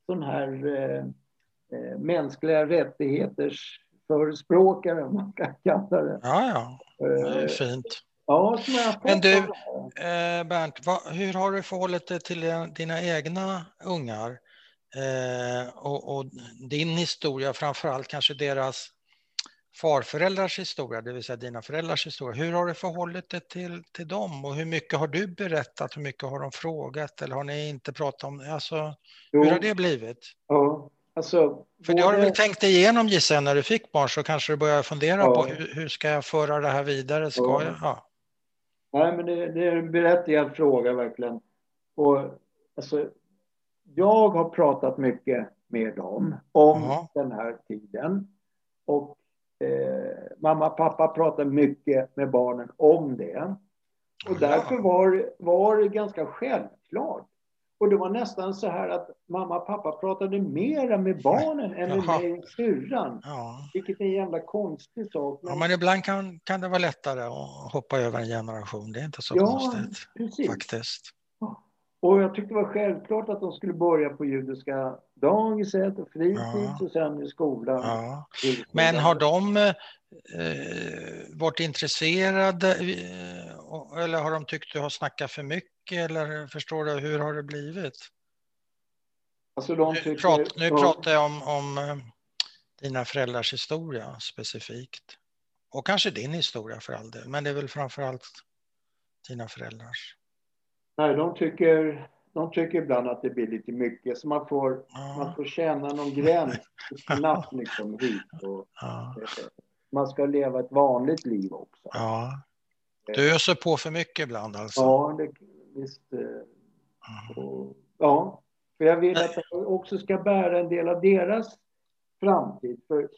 sån här eh, eh mänskliga rättigheters förespråkare, om man kan kalla det. Ja, ja. Det är eh, fint. Ja, Men du, eh, Bernt, vad, hur har du förhållit dig till dina egna ungar? Eh, och, och, din historia, framför allt kanske deras farföräldrars historia, det vill säga dina föräldrars historia. Hur har du förhållit dig till, till dem och hur mycket har du berättat? Hur mycket har de frågat eller har ni inte pratat om det? Alltså, hur har det blivit? Ja, alltså, För det har du väl tänkt igenom gissar när du fick barn så kanske du börjar fundera ja. på hur, hur, ska jag föra det här vidare? Ska ja. jag? Ja. Nej, men det, det, är en berättigad fråga verkligen. Och, alltså, jag har pratat mycket med dem om ja. den här tiden. Och Eh, mamma och pappa pratar mycket med barnen om det. Och därför var, var det ganska självklart. Och det var nästan så här att mamma och pappa pratade mera med barnen än med Jaha. mig och syrran. Ja. Vilket är en jävla konstig sak. Men... Ja, men ibland kan, kan det vara lättare att hoppa över en generation. Det är inte så ja, konstigt. Precis. Faktiskt. Och jag tyckte det var självklart att de skulle börja på judiska dagiset och fritids ja. och sen i skolan. Ja. Men har de eh, varit intresserade eh, eller har de tyckt du har snackat för mycket eller förstår du, hur har det blivit? Alltså de tycker, nu, prat, nu pratar jag om, om eh, dina föräldrars historia specifikt. Och kanske din historia för all del, men det är väl framför allt dina föräldrars. Nej, de tycker, de tycker ibland att det blir lite mycket, så man får, ja. man får känna någon gräns snabbt liksom hit. Och, ja. Man ska leva ett vanligt liv också. Ja. Du öser på för mycket ibland alltså? Ja, det, visst. Mm. Och, ja, för jag vill att jag också ska bära en del av deras framtid. För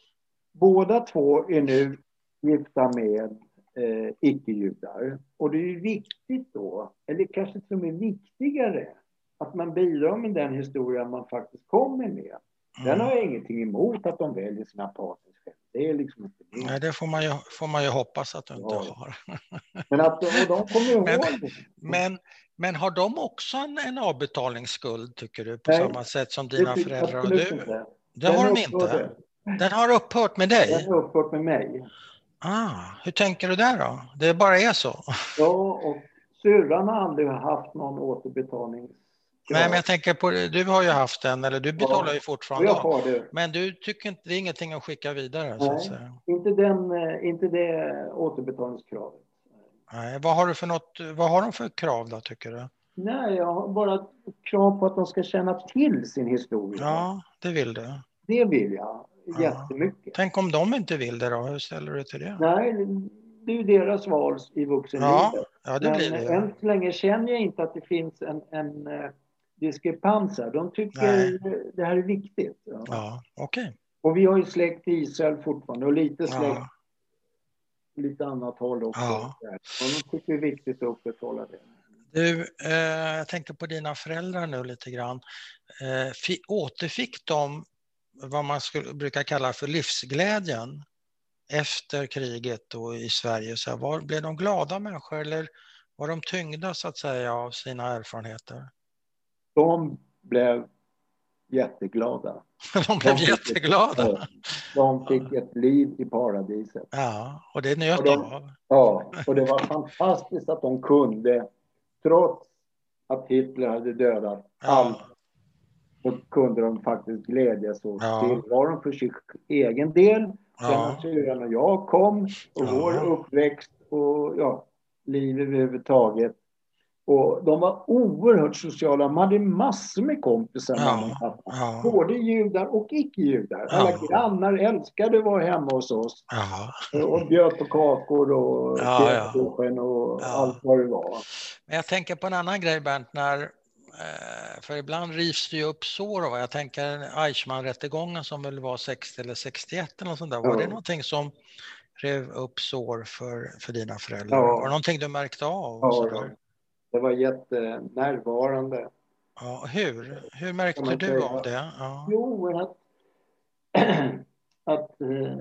båda två är nu gifta med eh, icke-judar. Och det är ju viktigt då, eller kanske till och med viktigare, att man bidrar med den historia man faktiskt kommer med. Den mm. har jag ingenting emot att de väljer sina partners. Det är liksom inte det. Nej, det får man ju, får man ju hoppas att de inte ja. har. Men att och de kommer ihåg men, det. Men, men har de också en, en avbetalningsskuld, tycker du, på Nej, samma sätt som dina föräldrar och du? Inte. Det har de inte. Den har upphört med dig? Den har upphört med mig. Ah, hur tänker du där då? Det bara är så? Ja, och syrran har aldrig haft någon återbetalning. Nej, men jag tänker på, du har ju haft den, eller du betalar ja, ju fortfarande. Jag har det. Men du tycker inte, det är ingenting att skicka vidare? Nej. Inte, den, eh, inte det återbetalningskravet. Nej, vad har du för något, vad har de för krav då, tycker du? Nej, jag har bara krav på att de ska känna till sin historia. Ja, det vill du. Det vill jag ja. jättemycket. Tänk om de inte vill det då? Hur ställer du till det? Nej, det är ju deras val i vuxenlivet. Ja, ja det blir det. Men än så länge känner jag inte att det finns en, en diskrepans här. De tycker Nej. det här är viktigt. Ja, ja okej. Okay. Och vi har ju släkt i Israel fortfarande och lite släkt ja. lite annat håll också. Ja. Och de tycker det är viktigt att upprätthålla det. Du, eh, jag tänker på dina föräldrar nu lite grann. Eh, återfick de vad man skulle brukar kalla för livsglädjen efter kriget och i Sverige? Så här, var, blev de glada människor eller var de tyngda så att säga av sina erfarenheter? De blev jätteglada. de blev de jätteglada? Ett, de fick ett liv i paradiset. Ja, och det njöt de av. Ja, och det var fantastiskt att de kunde, trots att Hitler hade dödat ja. allt, så kunde de faktiskt glädjas åt ja. tillvaron för sin egen del. Ja. syrran och jag kom och ja. vår uppväxt och ja, liv överhuvudtaget. Och de var oerhört sociala. De hade massor med kompisar, ja. Ja. Både judar och icke-judar. Alla ja. grannar älskade att vara hemma hos oss. Ja. Och bjöd på kakor och ja, och allt vad det var. Men jag tänker på en annan grej, Bernt, när eh, för ibland rivs det ju upp sår. Och jag tänker Eichmann-rättegången som väl var 60 eller 61 eller sånt där. Var det någonting som rev upp sår för, för dina föräldrar? Var det någonting du märkte av? Det var jättenärvarande. Ja, hur? Hur märkte du säga. av det? Ja. Jo, att, att eh,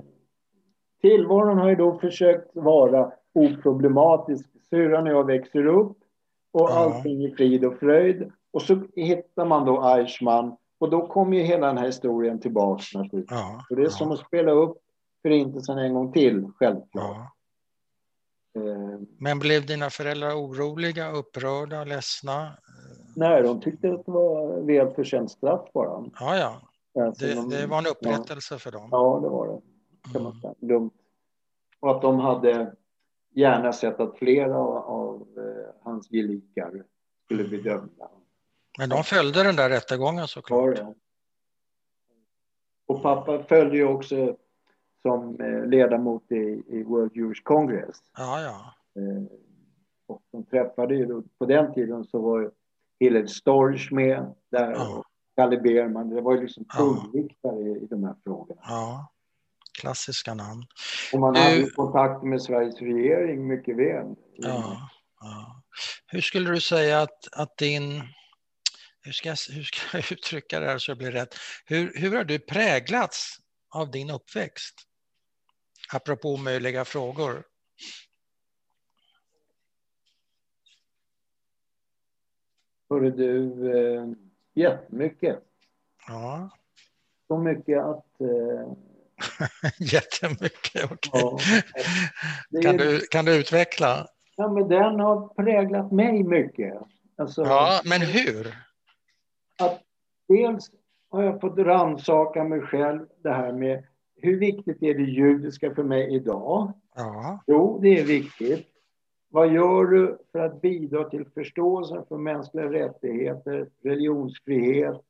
tillvaron har ju då försökt vara oproblematisk. Syrran och jag växer upp och ja. allting är frid och fröjd. Och så hittar man då Eichmann och då kommer ju hela den här historien naturligtvis. Ja. Och det är ja. som att spela upp Förintelsen en gång till, självklart. Ja. Eh, Men blev dina föräldrar oroliga, upprörda, ledsna? Nej, de tyckte att det var väl förtjänt straff bara. Ja, ja. Alltså, det, de, det, var en upprättelse ja, för dem. Ja, det var det. Kan man mm. säga. Lugnt. Och att de hade gärna sett att flera av, av eh, hans gelikar skulle bli dömda. Men de följde den där rättegången såklart. Ja, Och pappa följde ju också som eh, ledamot i, i World Jewish Congress. Ja, ja. Eh, och de träffade ju, på den tiden så var Hillel Storch med där ja. Kalle Berman. Det var ju liksom tungviktare ja. i, i de här frågorna. Ja, klassiska namn. Och man du... hade kontakt med Sveriges regering mycket väl. Ja, ja. Hur skulle du säga att, att din hur ska, jag, hur ska jag uttrycka det här så det blir rätt? Hur, hur har du präglats av din uppväxt? Apropå omöjliga frågor. Hörru du, eh, jättemycket. Ja. Så mycket att... Eh... jättemycket, okej. Okay. Ja, kan, du, kan du utveckla? Ja, men den har präglat mig mycket. Alltså, ja, men hur? Att dels har jag fått rannsaka mig själv, det här med hur viktigt är det judiska för mig idag? Ja. Jo, det är viktigt. Vad gör du för att bidra till förståelsen för mänskliga rättigheter, religionsfrihet,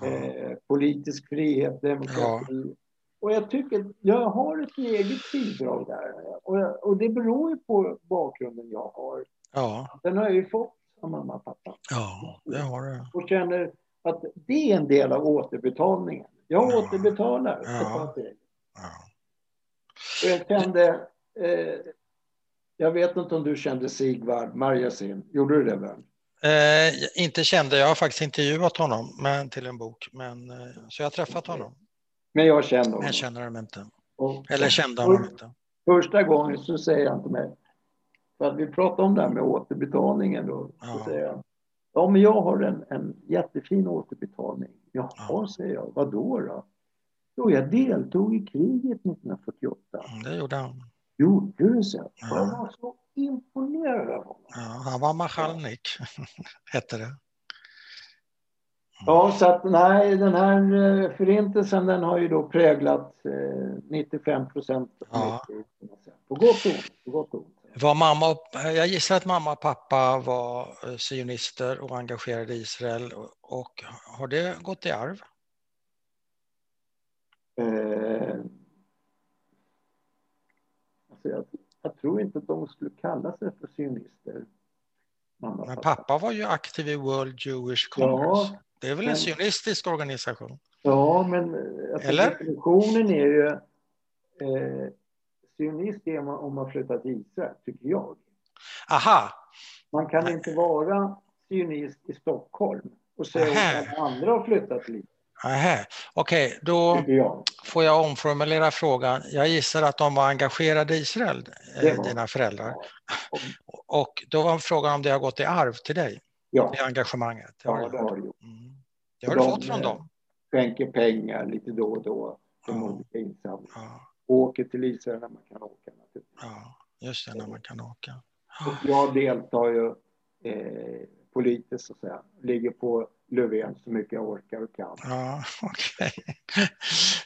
ja. eh, politisk frihet, demokrati? Ja. Och jag tycker jag har ett eget bidrag där. Och, jag, och det beror ju på bakgrunden jag har. Ja. Den har jag ju fått av mamma och pappa. Ja, det har du. Och känner att det är en del av återbetalningen. Jag ja. återbetalar ja. Jag kände, eh, jag vet inte om du kände Sigvard Marjasin, gjorde du det väl? Eh, inte kände, jag har faktiskt intervjuat honom men, till en bok, men, eh, så jag har träffat honom. Men jag känner honom? Jag känner honom inte. Och, Eller kände honom inte. Första gången så säger han till mig, för att vi pratade om det här med återbetalningen då, ja. så säger han, ja men jag har en, en jättefin återbetalning. Jaha, ja. säger jag, vad då då? Jo, jag deltog i kriget 1948. Mm, det gjorde han. Gjorde du så? Ja. Jag var så imponerad av honom. Ja, han var Machalnik, hette det. Ja, så att nej, den här eh, förintelsen den har ju då präglat 95 eh, procent ja. på gott och ont. På gott och ont. Var mamma, jag gissar att mamma och pappa var eh, sionister och engagerade i Israel. Och har det gått i arv? Eh, alltså jag, jag, tror inte att de skulle kalla sig för sionister. Mamma, Men pappa var ju aktiv i World Jewish Congress. Ja, det är väl en sionistisk organisation? Ja, men alltså, definitionen är ju eh, sionist är man om man flyttar till Israel, tycker jag. Aha. Man kan inte vara sionist i Stockholm och säga att andra har flyttat till Israel. Okej, okay, då jag. får jag omformulera frågan. Jag gissar att de var engagerade i Israel, var. dina föräldrar. Ja. Och då var frågan om det har gått i arv till dig? Ja. Det engagemanget? Det ja, det har det gjort. Mm. Det har de du fått från dem? skänker pengar lite då och då till ja. olika insamlingar. Ja. Åker till Israel när man kan åka. Ja, just det, när man kan åka. Och jag deltar ju eh, politiskt så att säga. Ligger på Löfven så mycket jag orkar och kan. Ja, okej. Okay.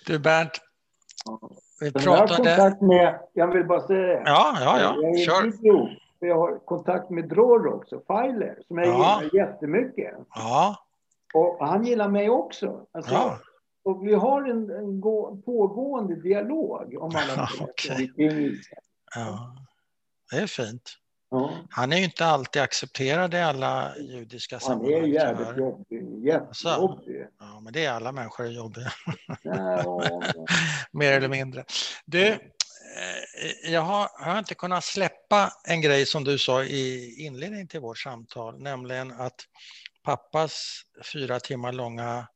Du Bernt, ja. vi pratade... Jag har kontakt med, jag vill bara säga det. Ja, ja, ja. Jag är Kör. Idiot, jag har kontakt med Dror också, Filer, som jag ja. gillar jättemycket. Ja. Och han gillar mig också. Alltså, ja. Och vi har en, en gå, pågående dialog om alla okay. Ja, det är fint. Ja. Han är ju inte alltid accepterad i alla judiska sammanhang. Han är jävligt jobbig. Jättejobbig. Ja, men det är alla människor är jobbiga. Ja. Mer eller mindre. Du, eh, jag har, har, inte kunnat släppa en grej som du sa i inledningen till vårt samtal, nämligen att pappas fyra timmar långa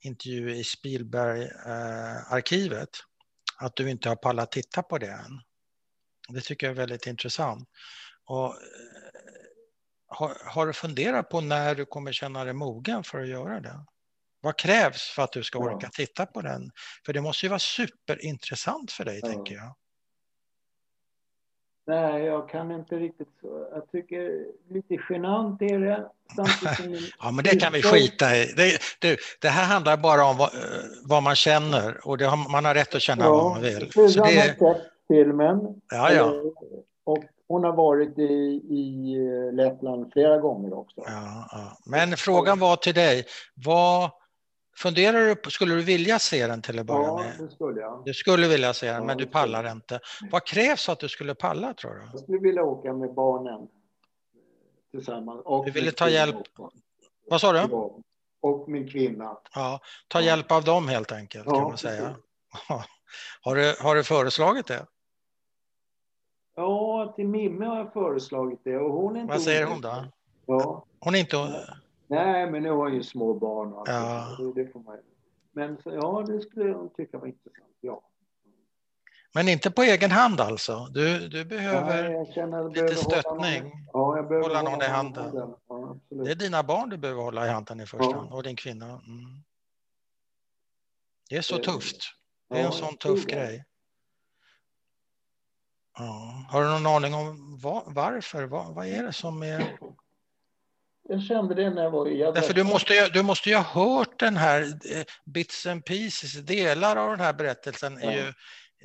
intervju i Spielberg-arkivet, att du inte har pallat titta på det än. Det tycker jag är väldigt intressant. Och, eh, har, har, du funderat på när du kommer känna dig mogen för att göra det? Vad krävs för att du ska orka titta på den? För det måste ju vara superintressant för dig, ja. tänker jag. Nej, jag kan inte riktigt så. Jag tycker lite genant är det. ja, men det kan vi skita i. Det, du, det här handlar bara om vad, vad man känner och har, man har rätt att känna ja, vad man vill. Så det... har sett filmen. Ja, ja. Eh, och hon har varit i, i Lettland flera gånger också. Ja, ja. Men frågan var till dig, vad Funderar du på, skulle du vilja se den till att börja ja, med? Ja, det skulle jag. Du skulle vilja se den, men du pallar inte. Vad krävs att du skulle palla, tror du? Jag skulle vilja åka med barnen tillsammans. Och du ville ta hjälp? Vad sa du? Och min kvinna. Ja, ta hjälp av dem helt enkelt, kan man säga. Har du, har du föreslagit det? Ja, till Mimme har jag föreslagit det. Och hon är inte Vad säger hon då? Ja. Hon är inte... Nej, men nu har ju små barn. Och ja. det får man, men ja, det skulle jag tycka var intressant. Ja. Men inte på egen hand alltså? Du, du behöver Nej, lite stöttning? Hålla någon, ja, jag behöver hålla någon i handen? Ja, det är dina barn du behöver hålla i handen i första hand, och din kvinna. Mm. Det är så det, tufft. Det är en sån tuff grej. Ja. Har du någon aning om var, varför? Vad, vad är det som är... Jag kände det när jag var i Därför du måste, ju, du måste ju ha hört den här eh, bits and pieces, delar av den här berättelsen. Är ju,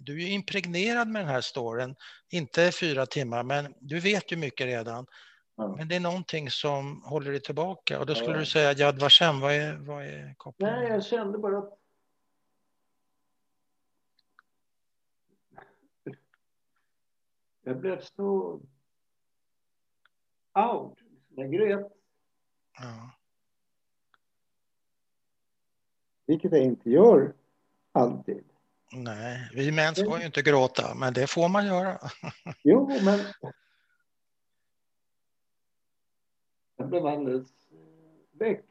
du är ju impregnerad med den här storyn, inte fyra timmar, men du vet ju mycket redan. Ja. Men det är någonting som håller dig tillbaka och då skulle ja. du säga Yad Vashem, vad är, vad är kopplingen? Nej, jag kände bara att jag blev så out. Jag grät Ja. Vilket jag inte gör alltid. Nej, vi män ska ju inte gråta, men det får man göra. jo, men... Jag blev alldeles väck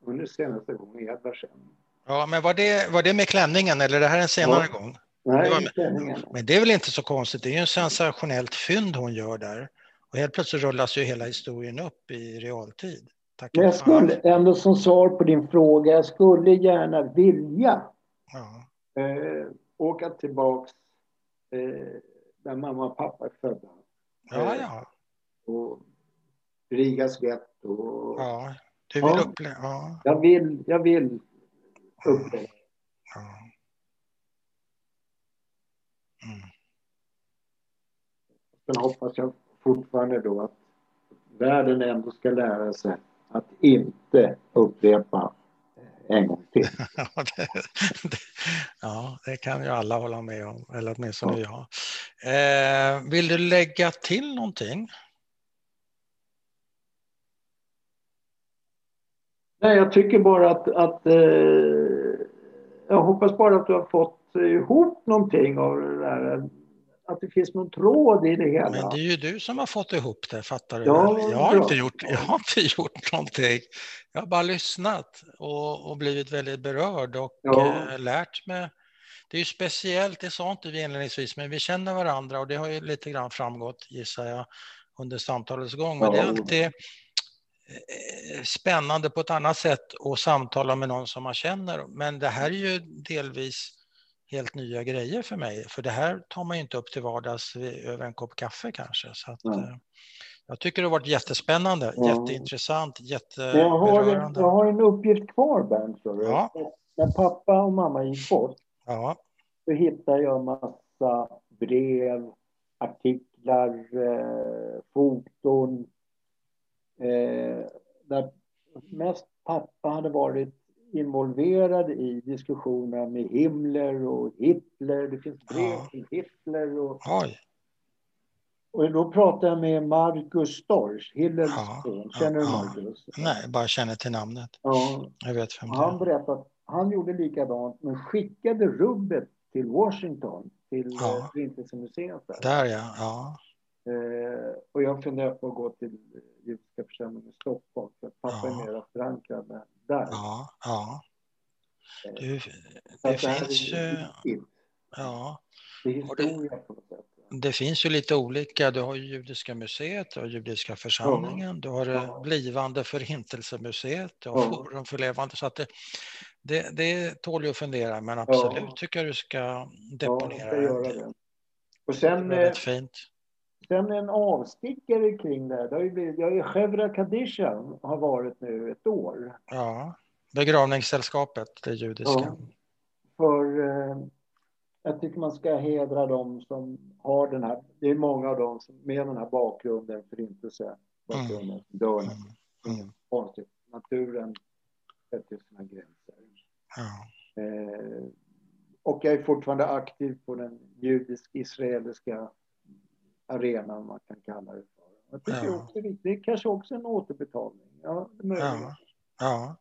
under senaste gången jag var sen. Ja, men var det, var det med klänningen eller det här en senare ja. gång? Nej, det men det är väl inte så konstigt, det är ju en sensationellt fynd hon gör där. Och helt plötsligt rullas ju hela historien upp i realtid. Tack jag skulle ändå som svar på din fråga, jag skulle gärna vilja ja. eh, åka tillbaks eh, där mamma och pappa är födda. Ja, ja. Eh, och Rigas getto. Ja, du vill ja. uppleva. Ja. Jag vill, jag vill uppleva. Ja. Mm. Sen hoppas jag fortfarande då att världen ändå ska lära sig att inte upprepa en gång till. ja, det, det, ja, det kan ju alla hålla med om, eller åtminstone ja. jag. Eh, vill du lägga till någonting? Nej, jag tycker bara att, att eh, jag hoppas bara att du har fått ihop någonting av det där. att det finns någon tråd i det hela. Men det är ju du som har fått ihop det, fattar du? Ja, jag, har inte gjort, jag har inte gjort någonting. Jag har bara lyssnat och, och blivit väldigt berörd och ja. äh, lärt mig. Det är ju speciellt, det sa inte vi inledningsvis, men vi känner varandra och det har ju lite grann framgått, gissar jag, under samtalets gång. Men ja. det är alltid eh, spännande på ett annat sätt att samtala med någon som man känner. Men det här är ju delvis helt nya grejer för mig. För det här tar man inte upp till vardags över en kopp kaffe kanske. Så att, mm. Jag tycker det har varit jättespännande, mm. jätteintressant, jätteberörande. Jag har, en, jag har en uppgift kvar Bernt. Ja. När pappa och mamma gick bort ja. så hittade jag massa brev, artiklar, eh, foton. Eh, där mest pappa hade varit involverad i diskussioner med Himmler och Hitler. Det finns brev ja. till Hitler. Och, Oj. och då pratade jag med Marcus Storch, Hillers ja. son. Känner du Marcus? Nej, bara känner till namnet. Ja. Jag vet vem Han berättade att han gjorde likadant, men skickade rubbet till Washington, till ja. Eh, Förintelsemuseet. Där. där ja. ja. Eh, och jag funderar på att gå till judiska församlingen i Stockholm, för att pappa ja. är mer förankrad där. Ja, ja. Eh, du, det, det finns ju... Ja. Det är historia på något sätt. Det finns ju lite olika. Du har ju Judiska museet, du har Judiska församlingen, ja. du har ja. blivande Förintelsemuseet, du har ja. Forum för levande. Så att det, det, det tål ju att fundera, men absolut ja. tycker jag du ska deponera ja, jag ska det. Och sen, det väldigt fint. Sen en avstickare kring det. Det har ju blivit, jag är Chevra Kadisha har varit nu ett år. Ja, begravningssällskapet, det judiska. Ja, för eh, jag tycker man ska hedra dem som har den här, det är många av dem som med den här bakgrunden, förintelse, bakgrunden, mm. dör. Mm. Mm. Konstigt. Naturen sätter sina gränser. Ja. Eh, och jag är fortfarande aktiv på den judisk-israeliska arenan man kan kalla det för. Jag tycker ja. också, det är kanske också en återbetalning. Ja, ja. ja.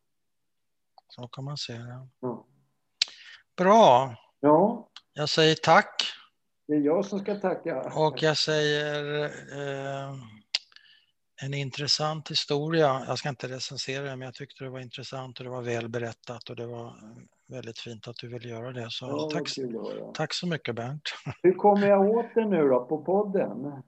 så kan man se det. Ja. Bra. Ja. Jag säger tack. Det är jag som ska tacka. Och jag säger eh, en intressant historia. Jag ska inte recensera det, men jag tyckte det var intressant och det var väl berättat och det var väldigt fint att du vill göra det. Så ja, tack, tack så mycket Bernt. Hur kommer jag åt det nu då på podden?